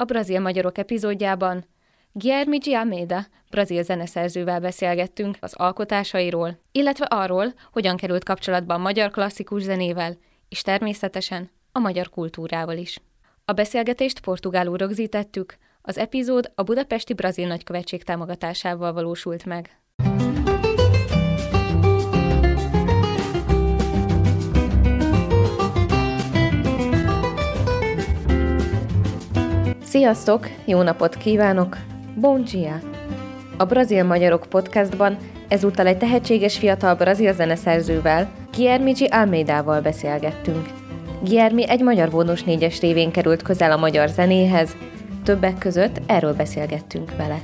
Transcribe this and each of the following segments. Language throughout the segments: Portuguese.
A Brazil Magyarok epizódjában Guilherme de Almeida, brazil zeneszerzővel beszélgettünk az alkotásairól, illetve arról, hogyan került kapcsolatban magyar klasszikus zenével, és természetesen a magyar kultúrával is. A beszélgetést portugálul rögzítettük, az epizód a budapesti brazil nagykövetség támogatásával valósult meg. Sziasztok, jó napot kívánok! Bom dia! A Brazil Magyarok podcastban ezúttal egy tehetséges fiatal brazil zeneszerzővel, Guilherme Almeidával beszélgettünk. Guilherme egy magyar vonós négyes révén került közel a magyar zenéhez, többek között erről beszélgettünk vele.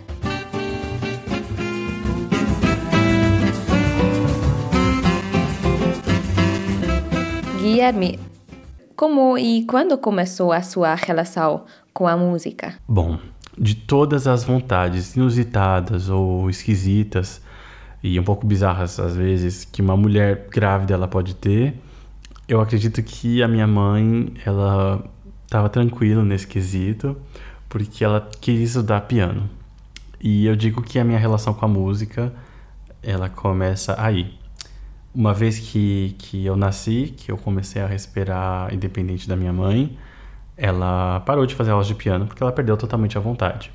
Guilherme, como e quando começou a sua relação com a música? Bom, de todas as vontades inusitadas ou esquisitas e um pouco bizarras às vezes que uma mulher grávida ela pode ter, eu acredito que a minha mãe ela estava tranquila nesse quesito porque ela queria estudar piano. E eu digo que a minha relação com a música ela começa aí. Uma vez que, que eu nasci, que eu comecei a respirar independente da minha mãe, ela parou de fazer aulas de piano porque ela perdeu totalmente a vontade.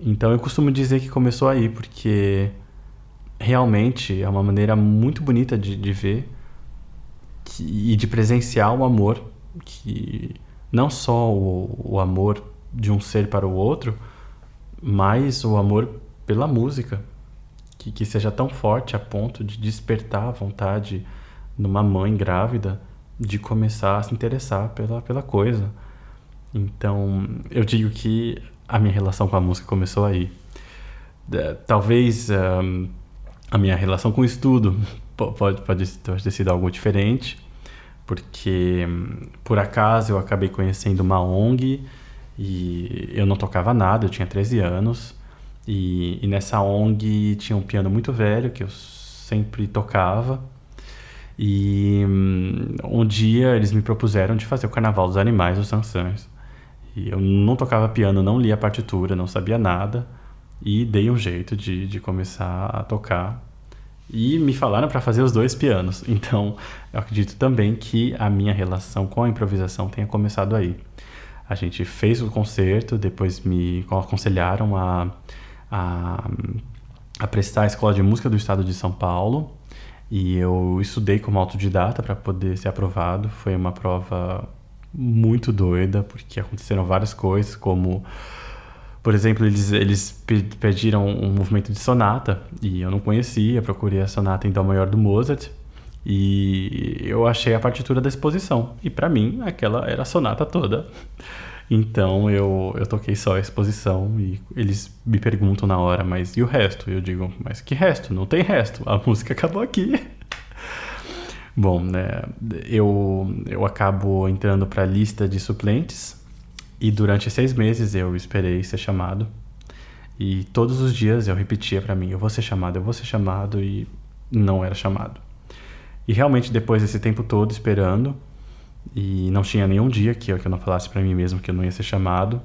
Então eu costumo dizer que começou aí, porque realmente é uma maneira muito bonita de, de ver que, e de presenciar o amor, que não só o, o amor de um ser para o outro, mas o amor pela música, que, que seja tão forte a ponto de despertar a vontade numa mãe grávida de começar a se interessar pela, pela coisa. Então, eu digo que a minha relação com a música começou aí. Talvez um, a minha relação com o estudo pode, pode, pode ter sido algo diferente, porque por acaso eu acabei conhecendo uma ONG e eu não tocava nada, eu tinha 13 anos. E, e nessa ONG tinha um piano muito velho que eu sempre tocava. E hum, um dia eles me propuseram de fazer o Carnaval dos Animais dos Sansões. E eu não tocava piano, não lia partitura, não sabia nada. E dei um jeito de, de começar a tocar. E me falaram para fazer os dois pianos. Então, eu acredito também que a minha relação com a improvisação tenha começado aí. A gente fez o concerto, depois me aconselharam a, a, a prestar a Escola de Música do Estado de São Paulo e eu estudei como autodidata para poder ser aprovado. Foi uma prova muito doida, porque aconteceram várias coisas, como, por exemplo, eles, eles pediram um movimento de sonata e eu não conhecia, procurei a sonata em Dó maior do Mozart e eu achei a partitura da exposição. E para mim, aquela era a sonata toda. Então eu, eu toquei só a exposição e eles me perguntam na hora, mas e o resto? Eu digo, mas que resto? Não tem resto, a música acabou aqui. Bom, né, eu, eu acabo entrando para a lista de suplentes e durante seis meses eu esperei ser chamado. E todos os dias eu repetia para mim: eu vou ser chamado, eu vou ser chamado, e não era chamado. E realmente, depois desse tempo todo esperando, e não tinha nenhum dia que eu, que eu não falasse para mim mesmo que eu não ia ser chamado.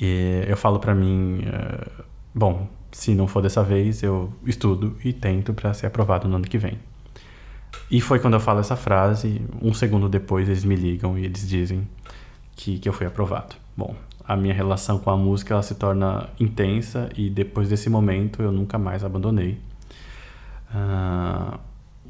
E eu falo para mim, uh, bom, se não for dessa vez, eu estudo e tento para ser aprovado no ano que vem. E foi quando eu falo essa frase, um segundo depois eles me ligam e eles dizem que, que eu fui aprovado. Bom, a minha relação com a música ela se torna intensa e depois desse momento eu nunca mais abandonei. Uh,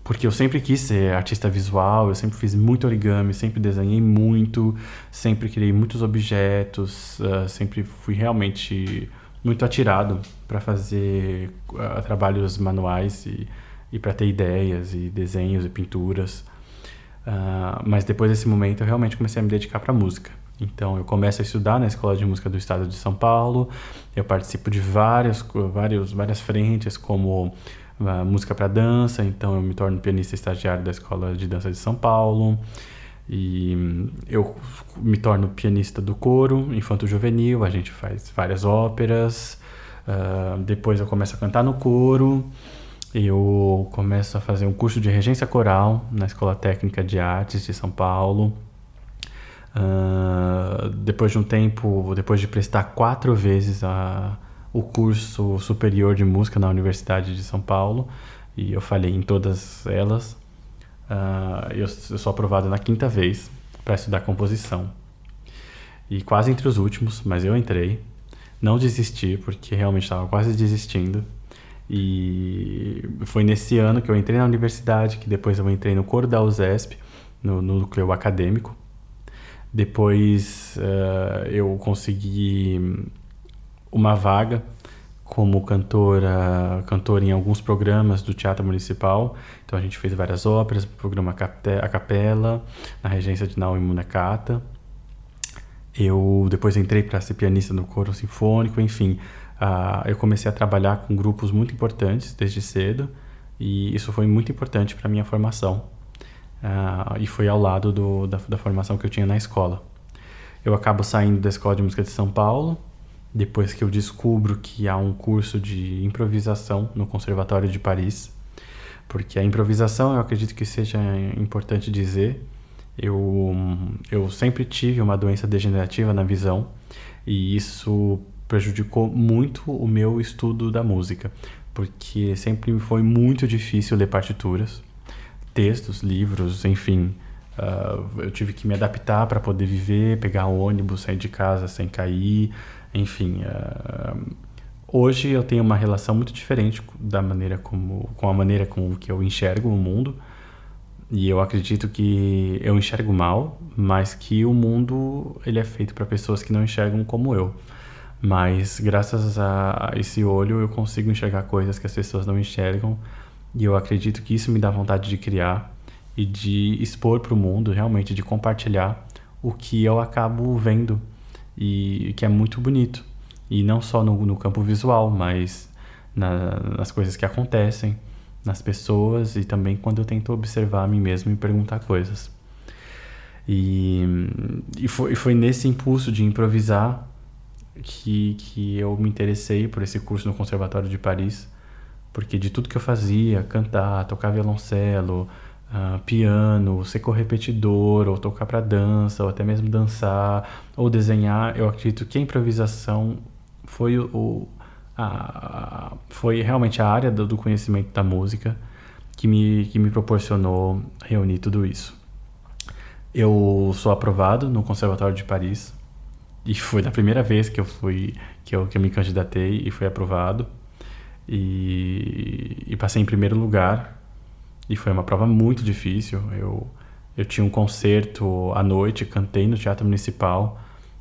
porque eu sempre quis ser artista visual, eu sempre fiz muito origami, sempre desenhei muito, sempre criei muitos objetos, uh, sempre fui realmente muito atirado para fazer uh, trabalhos manuais e, e para ter ideias e desenhos e pinturas. Uh, mas depois desse momento eu realmente comecei a me dedicar para música. Então eu começo a estudar na Escola de Música do Estado de São Paulo, eu participo de várias, vários, várias frentes como música para dança, então eu me torno pianista estagiário da Escola de Dança de São Paulo. E hum, eu me torno pianista do coro infanto juvenil, a gente faz várias óperas. Uh, depois eu começo a cantar no coro. Eu começo a fazer um curso de regência coral na Escola Técnica de Artes de São Paulo. Uh, depois de um tempo, depois de prestar quatro vezes a, o curso superior de música na Universidade de São Paulo, e eu falhei em todas elas, uh, eu, eu sou aprovado na quinta vez para estudar composição. E quase entre os últimos, mas eu entrei. Não desisti, porque realmente estava quase desistindo. E foi nesse ano que eu entrei na universidade, que depois eu entrei no coro da USESP, no, no núcleo acadêmico. Depois uh, eu consegui uma vaga como cantora, cantora em alguns programas do Teatro Municipal. Então a gente fez várias óperas, programa a capela, na regência de Naomi Munakata. Eu depois entrei para ser pianista no coro sinfônico, enfim. Uh, eu comecei a trabalhar com grupos muito importantes desde cedo e isso foi muito importante para minha formação. Uh, e foi ao lado do, da, da formação que eu tinha na escola. Eu acabo saindo da Escola de Música de São Paulo, depois que eu descubro que há um curso de improvisação no Conservatório de Paris, porque a improvisação, eu acredito que seja importante dizer, eu, eu sempre tive uma doença degenerativa na visão e isso prejudicou muito o meu estudo da música, porque sempre foi muito difícil ler partituras, textos, livros, enfim. Uh, eu tive que me adaptar para poder viver, pegar um ônibus, sair de casa sem cair, enfim. Uh, hoje eu tenho uma relação muito diferente da maneira como, com a maneira com que eu enxergo o mundo. E eu acredito que eu enxergo mal, mas que o mundo ele é feito para pessoas que não enxergam como eu. Mas graças a esse olho eu consigo enxergar coisas que as pessoas não enxergam e eu acredito que isso me dá vontade de criar e de expor para o mundo, realmente de compartilhar o que eu acabo vendo e que é muito bonito. E não só no, no campo visual, mas na, nas coisas que acontecem, nas pessoas e também quando eu tento observar a mim mesmo e perguntar coisas. E, e, foi, foi nesse impulso de improvisar que, que eu me interessei por esse curso no Conservatório de Paris, porque de tudo que eu fazia, cantar, tocar violoncelo, uh, piano, ser correpetidor, ou tocar para dança, ou até mesmo dançar, ou desenhar, eu acredito que a improvisação foi o, a, foi realmente a área do, do conhecimento da música que me, que me proporcionou reunir tudo isso. Eu sou aprovado no Conservatório de Paris e foi da primeira vez que eu fui que eu, que eu me candidatei e fui aprovado e, e passei em primeiro lugar e foi uma prova muito difícil eu eu tinha um concerto à noite cantei no teatro municipal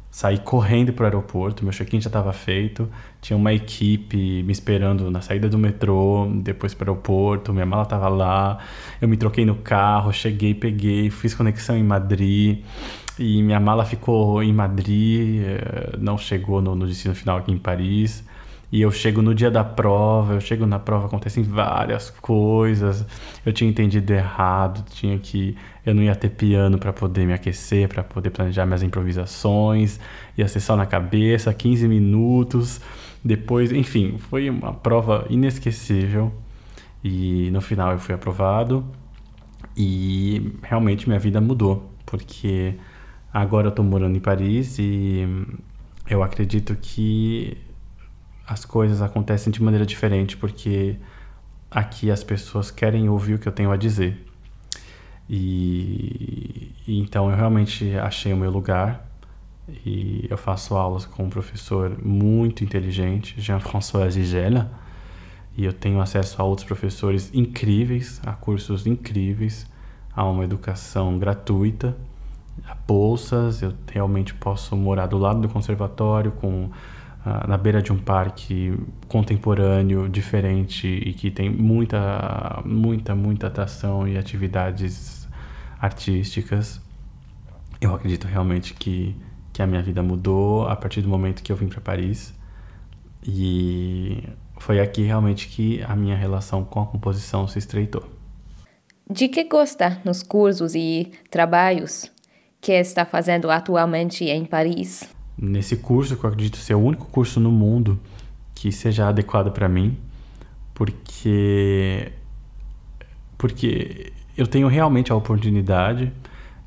saí correndo para o aeroporto meu check-in já estava feito tinha uma equipe me esperando na saída do metrô depois para o aeroporto minha mala estava lá eu me troquei no carro cheguei peguei fiz conexão em Madrid e minha mala ficou em Madrid, eh, não chegou no, no destino final aqui em Paris. E eu chego no dia da prova, eu chego na prova, acontecem várias coisas. Eu tinha entendido errado, tinha que eu não ia ter piano para poder me aquecer, para poder planejar minhas improvisações. Ia ser só na cabeça, 15 minutos. Depois, enfim, foi uma prova inesquecível. E no final eu fui aprovado. E realmente minha vida mudou, porque Agora eu tô morando em Paris e eu acredito que as coisas acontecem de maneira diferente porque aqui as pessoas querem ouvir o que eu tenho a dizer. E, e então eu realmente achei o meu lugar e eu faço aulas com um professor muito inteligente, Jean-François Zigela, e eu tenho acesso a outros professores incríveis, a cursos incríveis, a uma educação gratuita bolsas, eu realmente posso morar do lado do conservatório, com na beira de um parque contemporâneo, diferente e que tem muita, muita, muita atração e atividades artísticas. Eu acredito realmente que, que a minha vida mudou a partir do momento que eu vim para Paris. E foi aqui realmente que a minha relação com a composição se estreitou. De que gosta nos cursos e trabalhos? que está fazendo atualmente em Paris? Nesse curso, que eu acredito ser o único curso no mundo que seja adequado para mim, porque porque eu tenho realmente a oportunidade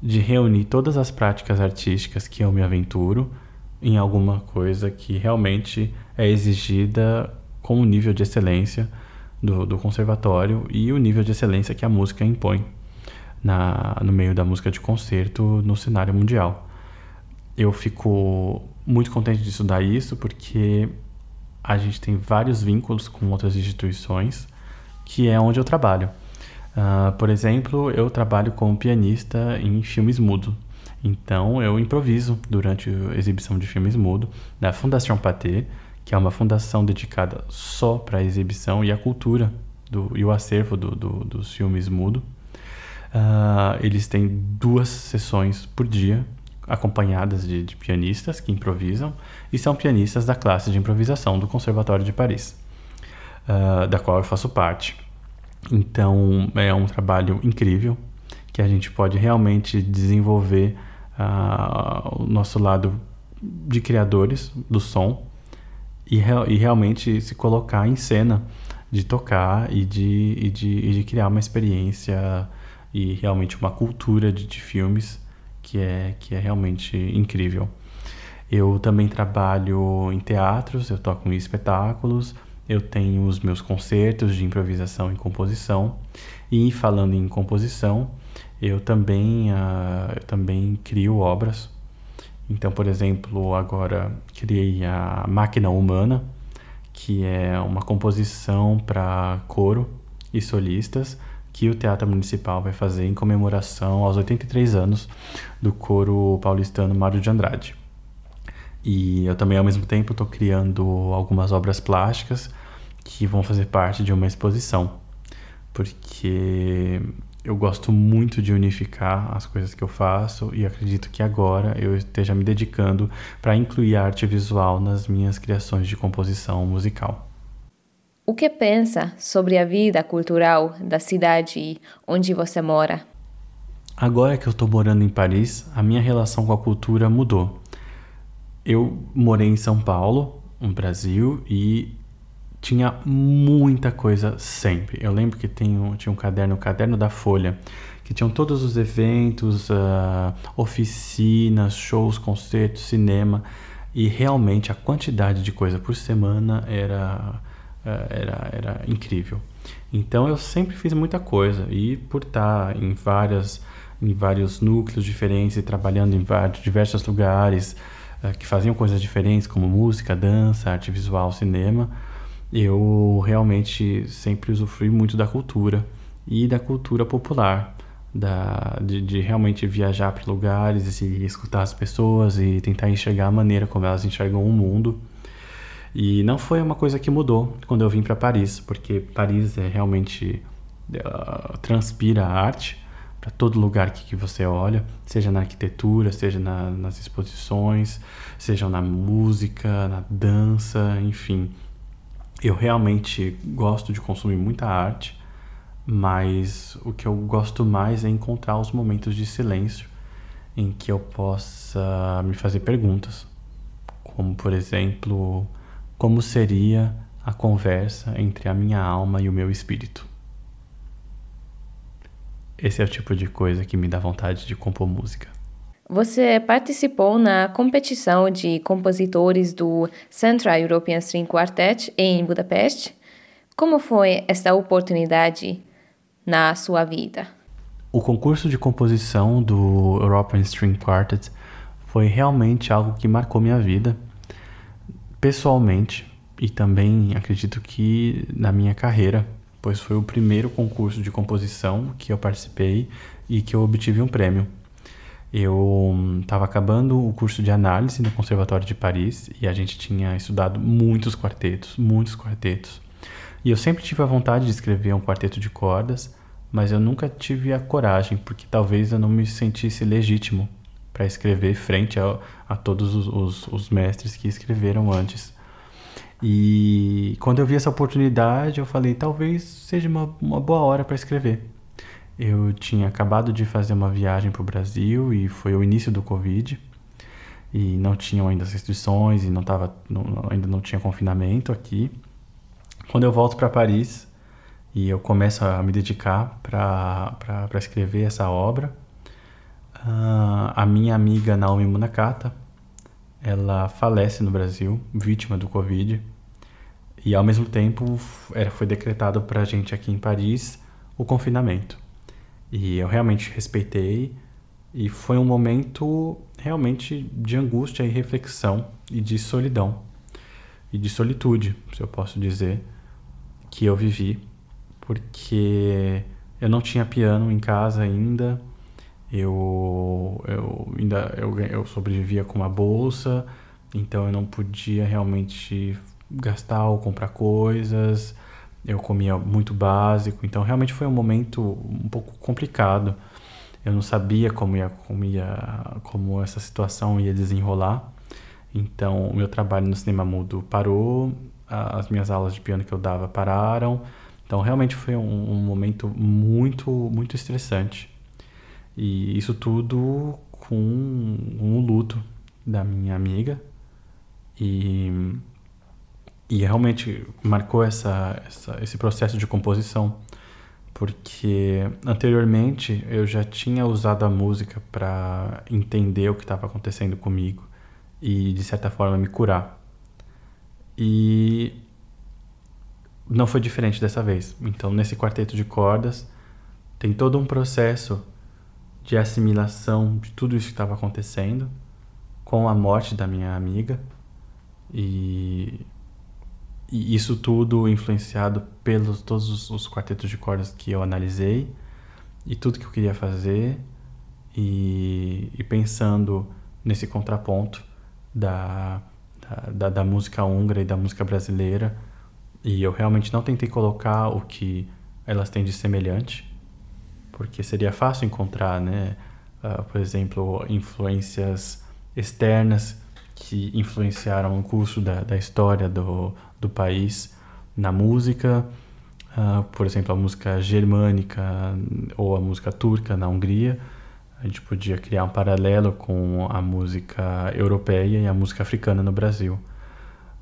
de reunir todas as práticas artísticas que eu me aventuro em alguma coisa que realmente é exigida com o nível de excelência do, do conservatório e o nível de excelência que a música impõe na, no meio da música de concerto no cenário mundial. Eu fico muito contente de estudar isso porque a gente tem vários vínculos com outras instituições, que é onde eu trabalho. Uh, por exemplo, eu trabalho como pianista em filmes mudo. Então, eu improviso durante a exibição de filmes mudo da Fundação Pathé, que é uma fundação dedicada só para a exibição e a cultura do, e o acervo do, do, dos filmes mudo. Uh, eles têm duas sessões por dia, acompanhadas de, de, pianistas que improvisam, e são pianistas da classe de improvisação do Conservatório de Paris, uh, da qual eu faço parte. Então é um trabalho incrível que a gente pode realmente desenvolver uh, o nosso lado de criadores do som e, e, realmente se colocar em cena, de tocar e de, e de, e de criar uma experiência e realmente uma cultura de, de filmes que é, que é realmente incrível. Eu também trabalho em teatros, eu toco em espetáculos, eu tenho os meus concertos de improvisação e composição. E falando em composição, eu também, uh, eu também crio obras. Então, por exemplo, agora criei a Máquina Humana, que é uma composição para coro e solistas que o Teatro Municipal vai fazer em comemoração aos 83 anos do coro paulistano Mário de Andrade. E eu também, ao mesmo tempo, estou criando algumas obras plásticas que vão fazer parte de uma exposição, porque eu gosto muito de unificar as coisas que eu faço e acredito que agora eu esteja me dedicando para incluir arte visual nas minhas criações de composição musical. O que pensa sobre a vida cultural da cidade onde você mora? Agora que eu estou morando em Paris, a minha relação com a cultura mudou. Eu morei em São Paulo, no Brasil, e tinha muita coisa sempre. Eu lembro que tinha, um caderno, o caderno da Folha, que tinham todos os eventos, uh, oficinas, shows, concertos, cinema, e realmente a quantidade de coisa por semana era era, era incrível. Então eu sempre fiz muita coisa e por estar em várias em vários núcleos diferentes e trabalhando em vários, diversos lugares uh, que faziam coisas diferentes como música, dança, arte visual, cinema, eu realmente sempre usufrui muito da cultura e da cultura popular, da, de, de realmente viajar para lugares e escutar as pessoas e tentar enxergar a maneira como elas enxergam o mundo e não foi uma coisa que mudou quando eu vim para Paris, porque Paris é realmente uh, transpira a arte para todo lugar que, que, você olha, seja na arquitetura, seja na, nas exposições, seja na música, na dança, enfim. Eu realmente gosto de consumir muita arte, mas o que eu gosto mais é encontrar os momentos de silêncio em que eu possa me fazer perguntas, como por exemplo como seria a conversa entre a minha alma e o meu espírito. Esse é o tipo de coisa que me dá vontade de compor música. Você participou na competição de compositores do Central European String Quartet em Budapeste. Como foi esta oportunidade na sua vida? O concurso de composição do European String Quartet foi realmente algo que marcou minha vida pessoalmente e também acredito que na minha carreira, pois foi o primeiro concurso de composição que eu participei e que eu obtive um prêmio. Eu estava acabando o curso de análise no Conservatório de Paris e a gente tinha estudado muitos quartetos, muitos quartetos. E eu sempre tive a vontade de escrever um quarteto de cordas, mas eu nunca tive a coragem, porque talvez eu não me sentisse legítimo para escrever frente a, a todos os, os, os, mestres que escreveram antes. E quando eu vi essa oportunidade, eu falei: talvez seja uma, uma boa hora para escrever. Eu tinha acabado de fazer uma viagem para o Brasil e foi o início do Covid. E não tinham ainda as restrições e não tava, não, ainda não tinha confinamento aqui. Quando eu volto para Paris e eu começo a me dedicar para escrever essa obra, Uh, a minha amiga Naomi Munakata, ela falece no Brasil, vítima do Covid. E ao mesmo tempo foi decretado para a gente aqui em Paris o confinamento. E eu realmente respeitei e foi um momento realmente de angústia e reflexão e de solidão e de solitude, se eu posso dizer, que eu vivi, porque eu não tinha piano em casa ainda, eu, eu ainda eu, eu sobrevivia com uma bolsa, então eu não podia realmente gastar ou comprar coisas, eu comia muito básico, então realmente foi um momento um pouco complicado. Eu não sabia como ia, como ia, como essa situação ia desenrolar. Então, o meu trabalho no cinema mudo parou, as minhas aulas de piano que eu dava pararam. Então, realmente foi um, um momento muito, muito estressante. E isso tudo com um luto da minha amiga. E, e realmente marcou essa, essa, esse processo de composição porque anteriormente eu já tinha usado a música para entender o que estava acontecendo comigo e de certa forma me curar. E não foi diferente dessa vez. Então, nesse quarteto de cordas, tem todo um processo de assimilação de tudo isso que estava acontecendo com a morte da minha amiga. E e isso tudo influenciado pelos todos os, os quartetos de cordas que eu analisei e tudo que eu queria fazer e, e pensando nesse contraponto da, da, da, música húngara e da música brasileira. E eu realmente não tentei colocar o que elas têm de semelhante porque seria fácil encontrar né uh, por exemplo influências externas que influenciaram o curso da, da história do, do país na música, uh, por exemplo, a música germânica ou a música turca na Hungria. A gente podia criar um paralelo com a música europeia e a música africana no Brasil.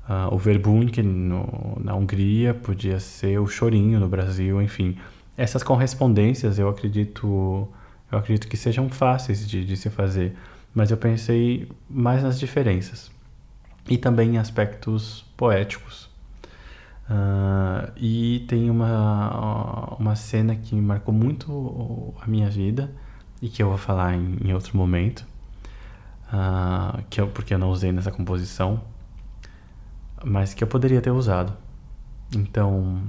Uh, o verbund no, na Hungria podia ser o chorinho no Brasil, enfim. Essas correspondências eu acredito, eu acredito que sejam fáceis de, de se fazer mas eu pensei mais nas diferenças e também em aspectos poéticos. Uh, e tem uma, uma cena que marcou muito a minha vida e que eu vou falar em, em outro momento, uh, que eu, porque eu não usei nessa composição, mas que eu poderia ter usado. Então,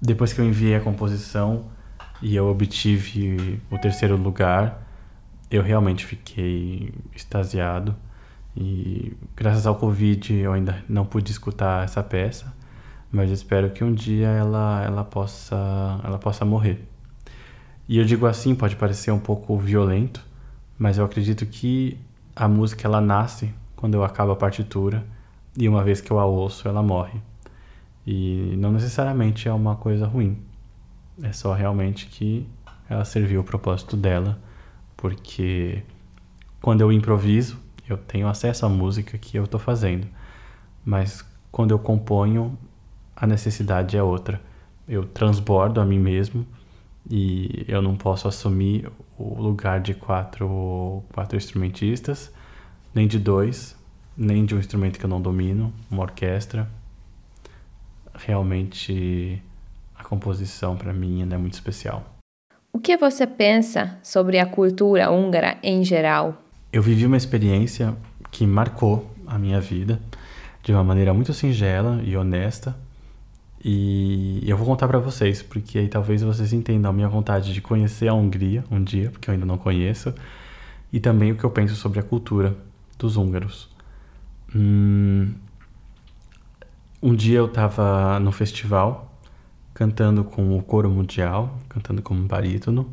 depois que eu enviei a composição e eu obtive o terceiro lugar, eu realmente fiquei extasiado e graças ao Covid eu ainda não pude escutar essa peça, mas espero que um dia ela, ela, possa, ela possa morrer. E eu digo assim, pode parecer um pouco violento, mas eu acredito que a música ela nasce quando eu acabo a partitura e uma vez que eu a ouço ela morre. E não necessariamente é uma coisa ruim, é só realmente que ela serviu o propósito dela porque quando eu improviso, eu tenho acesso à música que eu estou fazendo, mas quando eu componho, a necessidade é outra. Eu transbordo a mim mesmo e eu não posso assumir o lugar de quatro, quatro instrumentistas, nem de dois, nem de um instrumento que eu não domino, uma orquestra. Realmente a composição para mim é muito especial. O que você pensa sobre a cultura húngara em geral? Eu vivi uma experiência que marcou a minha vida de uma maneira muito singela e honesta. E eu vou contar para vocês, porque aí talvez vocês entendam a minha vontade de conhecer a Hungria um dia, porque eu ainda não conheço, e também o que eu penso sobre a cultura dos húngaros. Hum, um dia eu estava no festival cantando com o coro mundial, cantando como barítono.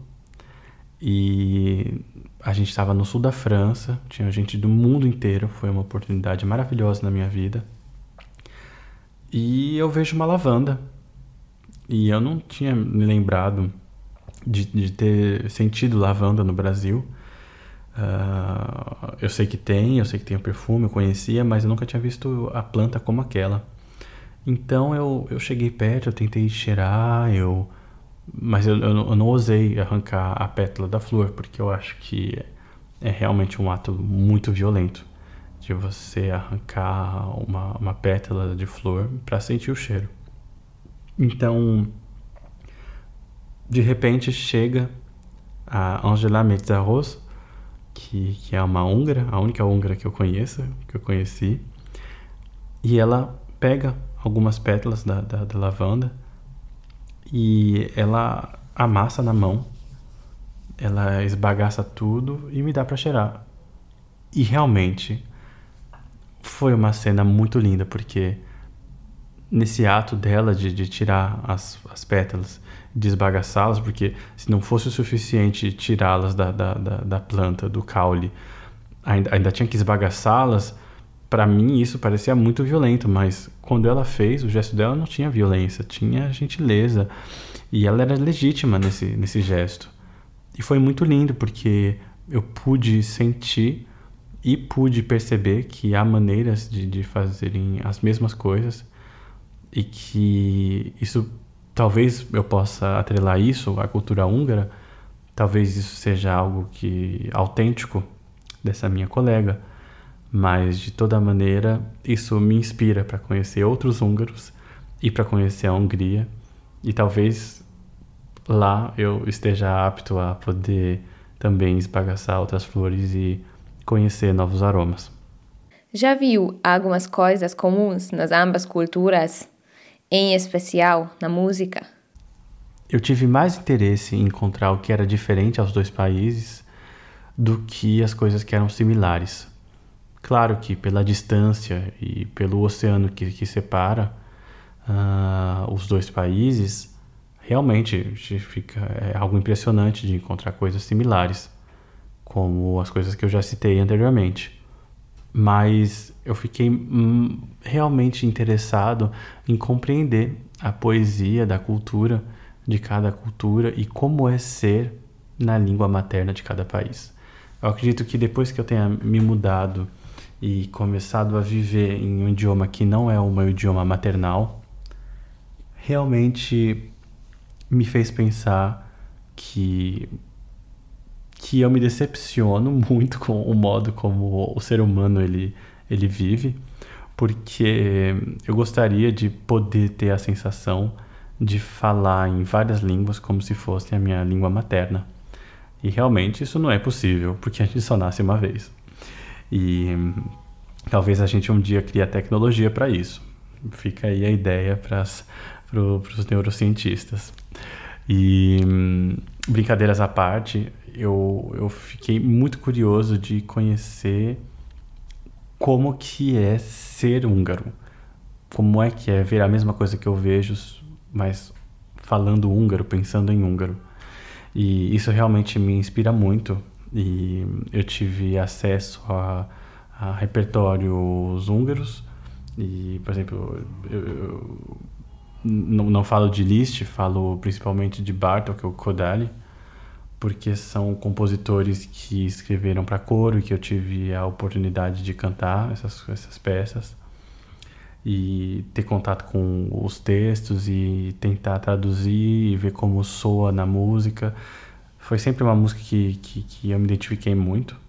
E a gente estava no sul da França, tinha gente do mundo inteiro, foi uma oportunidade maravilhosa na minha vida. E eu vejo uma lavanda. E eu não tinha me lembrado de, de ter sentido lavanda no Brasil. Uh, eu sei que tem, eu sei que tem o perfume, eu conhecia, mas eu nunca tinha visto a planta como aquela. Então eu, eu cheguei perto, eu tentei cheirar, eu mas eu, eu, eu não ousei arrancar a pétala da flor, porque eu acho que é realmente um ato muito violento de você arrancar uma, uma pétala de flor para sentir o cheiro. Então, de repente chega a Angela Metzaros, que, que é uma húngara, a única húngara que eu conheço, que eu conheci, e ela pega algumas pétalas da, da, da lavanda e ela amassa na mão, ela esbagaça tudo e me dá para cheirar. E realmente foi uma cena muito linda, porque nesse ato dela de, de tirar as, as pétalas, de esbagaçá-las, porque se não fosse o suficiente tirá-las da, da, da, da, planta, do caule, ainda, ainda tinha que esbagaçá-las, para mim isso parecia muito violento, mas quando ela fez, o gesto dela não tinha violência, tinha gentileza. E ela era legítima nesse, nesse gesto. E foi muito lindo, porque eu pude sentir e pude perceber que há maneiras de, de fazerem as mesmas coisas e que isso talvez eu possa atrelar isso à cultura húngara, talvez isso seja algo que autêntico dessa minha colega mas de toda maneira isso me inspira para conhecer outros húngaros e para conhecer a Hungria e talvez lá eu esteja apto a poder também esbagaçar outras flores e conhecer novos aromas. Já viu algumas coisas comuns nas ambas culturas, em especial na música? Eu tive mais interesse em encontrar o que era diferente aos dois países do que as coisas que eram similares. Claro que pela distância e pelo oceano que, que separa uh, os dois países, realmente fica, é algo impressionante de encontrar coisas similares, como as coisas que eu já citei anteriormente. Mas eu fiquei hum, realmente interessado em compreender a poesia da cultura de cada cultura e como é ser na língua materna de cada país. Eu acredito que depois que eu tenha me mudado e começado a viver em um idioma que não é o meu idioma maternal, realmente me fez pensar que que eu me decepciono muito com o modo como o ser humano ele ele vive, porque eu gostaria de poder ter a sensação de falar em várias línguas como se fosse a minha língua materna. E realmente isso não é possível, porque a gente só nasce uma vez. E talvez a gente um dia crie a tecnologia para isso. Fica aí a ideia para os neurocientistas. E brincadeiras à parte, eu, eu fiquei muito curioso de conhecer como que é ser húngaro. Como é que é ver a mesma coisa que eu vejo, mas falando húngaro, pensando em húngaro. E isso realmente me inspira muito e eu tive acesso a, a repertórios húngaros. E, por exemplo, eu, eu não, não falo de Liszt, falo principalmente de Bartók ou Kodály, porque são compositores que escreveram para coro e que eu tive a oportunidade de cantar essas, essas peças e ter contato com os textos e tentar traduzir e ver como soa na música foi sempre uma música que, que, que eu me identifiquei muito.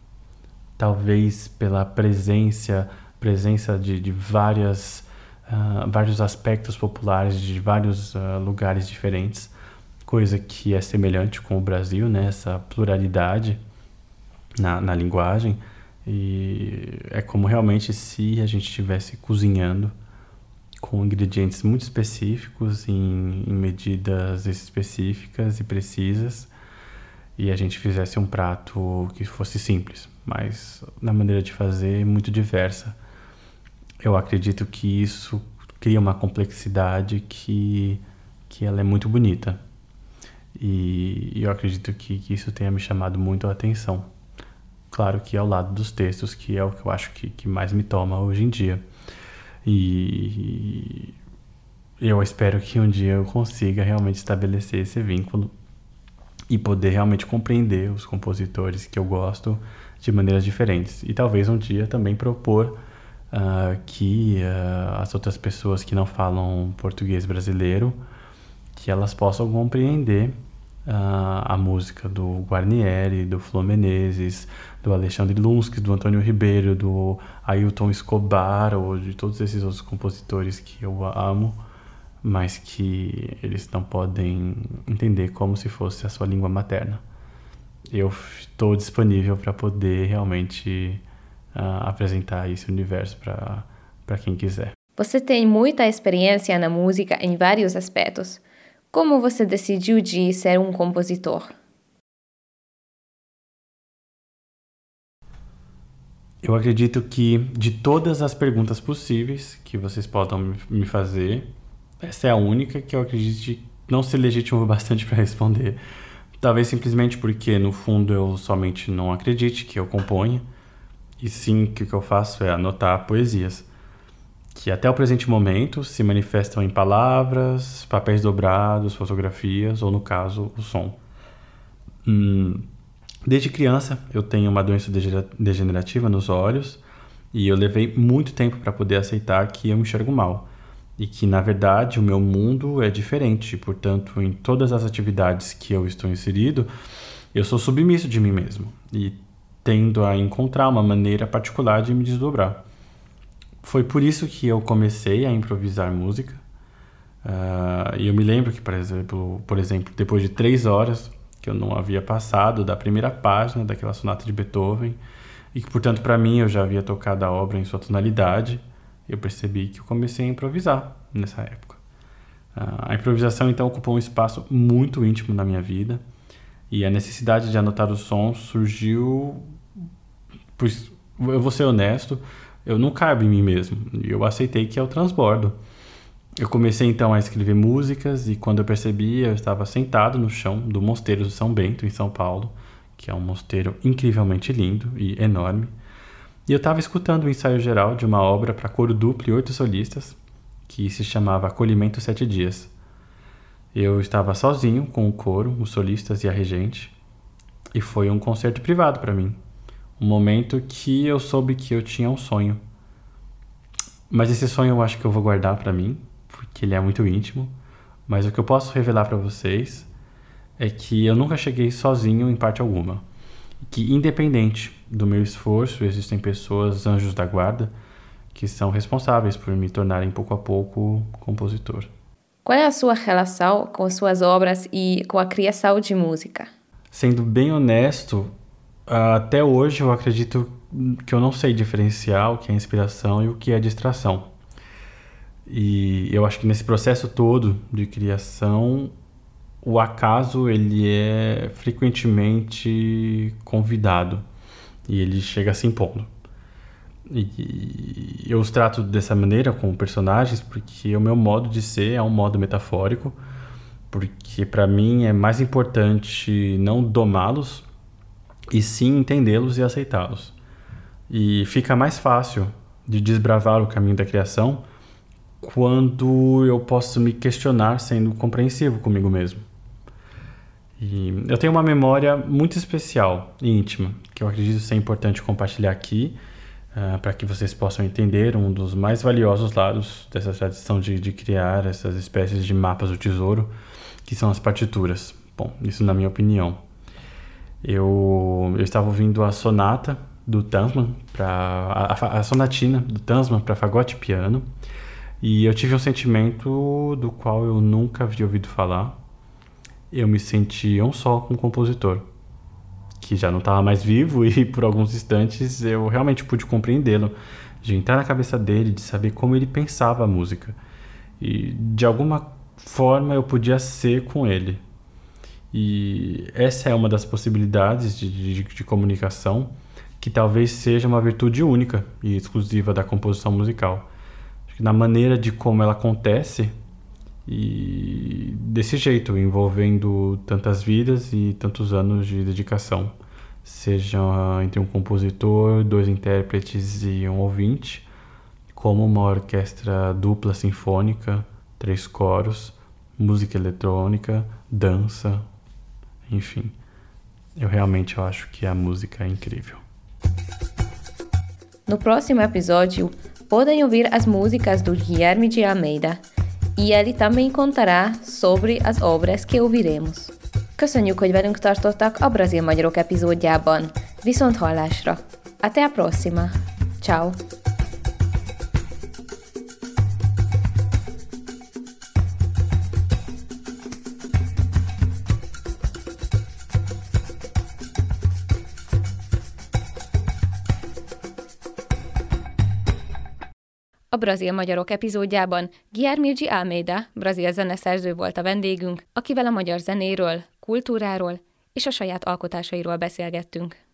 Talvez pela presença, presença de, de várias, uh, vários aspectos populares de vários uh, lugares diferentes, coisa que é semelhante com o Brasil, né? essa pluralidade na, na linguagem. E é como realmente se a gente estivesse cozinhando com ingredientes muito específicos, em, em medidas específicas e precisas e a gente fizesse um prato que fosse simples, mas na maneira de fazer muito diversa. Eu acredito que isso cria uma complexidade que, que ela é muito bonita. E, eu acredito que, que, isso tenha me chamado muito a atenção. Claro que ao lado dos textos, que é o que eu acho que, que mais me toma hoje em dia. E eu espero que um dia eu consiga realmente estabelecer esse vínculo e poder realmente compreender os compositores que eu gosto de maneiras diferentes. E talvez um dia também propor uh, que uh, as outras pessoas que não falam português brasileiro, que elas possam compreender uh, a música do Guarnieri, do Flo Menezes, do Alexandre Lunsky, do Antônio Ribeiro, do Ailton Escobar ou de todos esses outros compositores que eu amo, mas que eles não podem entender como se fosse a sua língua materna. Eu estou disponível para poder realmente uh, apresentar esse universo para quem quiser. Você tem muita experiência na música em vários aspectos. Como você decidiu de ser um compositor? Eu acredito que de todas as perguntas possíveis que vocês podem me fazer, essa é a única que eu acredito não ser legítimo bastante para responder. Talvez simplesmente porque no fundo eu somente não acredite que eu componha, e sim que o que eu faço é anotar poesias que até o presente momento se manifestam em palavras, papéis dobrados, fotografias ou, no caso, o som. Hum, desde criança eu tenho uma doença degenerativa nos olhos e eu levei muito tempo para poder aceitar que eu enxergo mal e que, na verdade, o meu mundo é diferente. Portanto, em todas as atividades que eu estou inserido, eu sou submisso de mim mesmo e tendo a encontrar uma maneira particular de me desdobrar. Foi por isso que eu comecei a improvisar música. Uh, e eu me lembro que, por exemplo, por exemplo, depois de três horas que eu não havia passado da primeira página daquela sonata de Beethoven, e que, portanto, para mim eu já havia tocado a obra em sua tonalidade, eu percebi que eu comecei a improvisar nessa época. Uh, a improvisação, então, ocupou um espaço muito íntimo na minha vida, e a necessidade de anotar os sons surgiu. Pois, eu vou ser honesto, eu não cabe em mim mesmo. E eu aceitei que é o transbordo. Eu comecei então a escrever músicas e quando eu percebi, eu estava sentado no chão do Mosteiro de São Bento, em São Paulo, que é um mosteiro incrivelmente lindo e enorme. E eu estava escutando o ensaio geral de uma obra para coro duplo e oito solistas, que se chamava Acolhimento Sete Dias. Eu estava sozinho com o coro, os solistas e a regente, e foi um concerto privado para mim um momento que eu soube que eu tinha um sonho. Mas esse sonho eu acho que eu vou guardar para mim, porque ele é muito íntimo. Mas o que eu posso revelar para vocês é que eu nunca cheguei sozinho em parte alguma. Que independente do meu esforço, existem pessoas, anjos da guarda, que são responsáveis por me tornarem pouco a pouco compositor. Qual é a sua relação com suas obras e com a criação de música? Sendo bem honesto, até hoje eu acredito que eu não sei diferenciar o que é inspiração e o que é distração. E eu acho que nesse processo todo de criação, o acaso ele é frequentemente convidado e ele chega se impondo. E eu os trato dessa maneira como personagens porque o meu modo de ser é um modo metafórico, porque para mim é mais importante não domá-los, e sim entendê-los e aceitá-los. E fica mais fácil de desbravar o caminho da criação quando eu posso me questionar sendo compreensivo comigo mesmo. E eu tenho uma memória muito especial e íntima, que eu acredito ser importante compartilhar aqui, uh, para que vocês possam entender um dos mais valiosos lados dessa tradição de, de criar essas espécies de mapas do tesouro, que são as partituras. Bom, isso na minha opinião eu, eu estava ouvindo a sonata do Tansman, pra, a, a sonatina do Tansman para fagote e piano, e eu tive um sentimento do qual eu nunca havia ouvido falar. Eu me sentia um só com o compositor, que já não estava mais vivo, e por alguns instantes eu realmente pude compreendê-lo, de entrar na cabeça dele, de saber como ele pensava a música. E de alguma forma eu podia ser com ele. E essa é uma das possibilidades de, de, de comunicação que talvez seja uma virtude única e exclusiva da composição musical. Na maneira de como ela acontece e desse jeito, envolvendo tantas vidas e tantos anos de dedicação, seja entre um compositor, dois intérpretes e um ouvinte, como uma orquestra dupla sinfônica, três coros, música eletrônica, dança, enfim, eu realmente acho que a música é incrível. No próximo episódio, podem ouvir as músicas do Guilherme de Almeida. E ele também contará sobre as obras que ouviremos. Köszönjük, hogy velünk tartottak a Brazil Magyarok epizódjában. Viszont hallásra! Até a próxima! Ciao! A Brazil Magyarok epizódjában Guilherme Almeida, brazil zeneszerző volt a vendégünk, akivel a magyar zenéről, kultúráról és a saját alkotásairól beszélgettünk.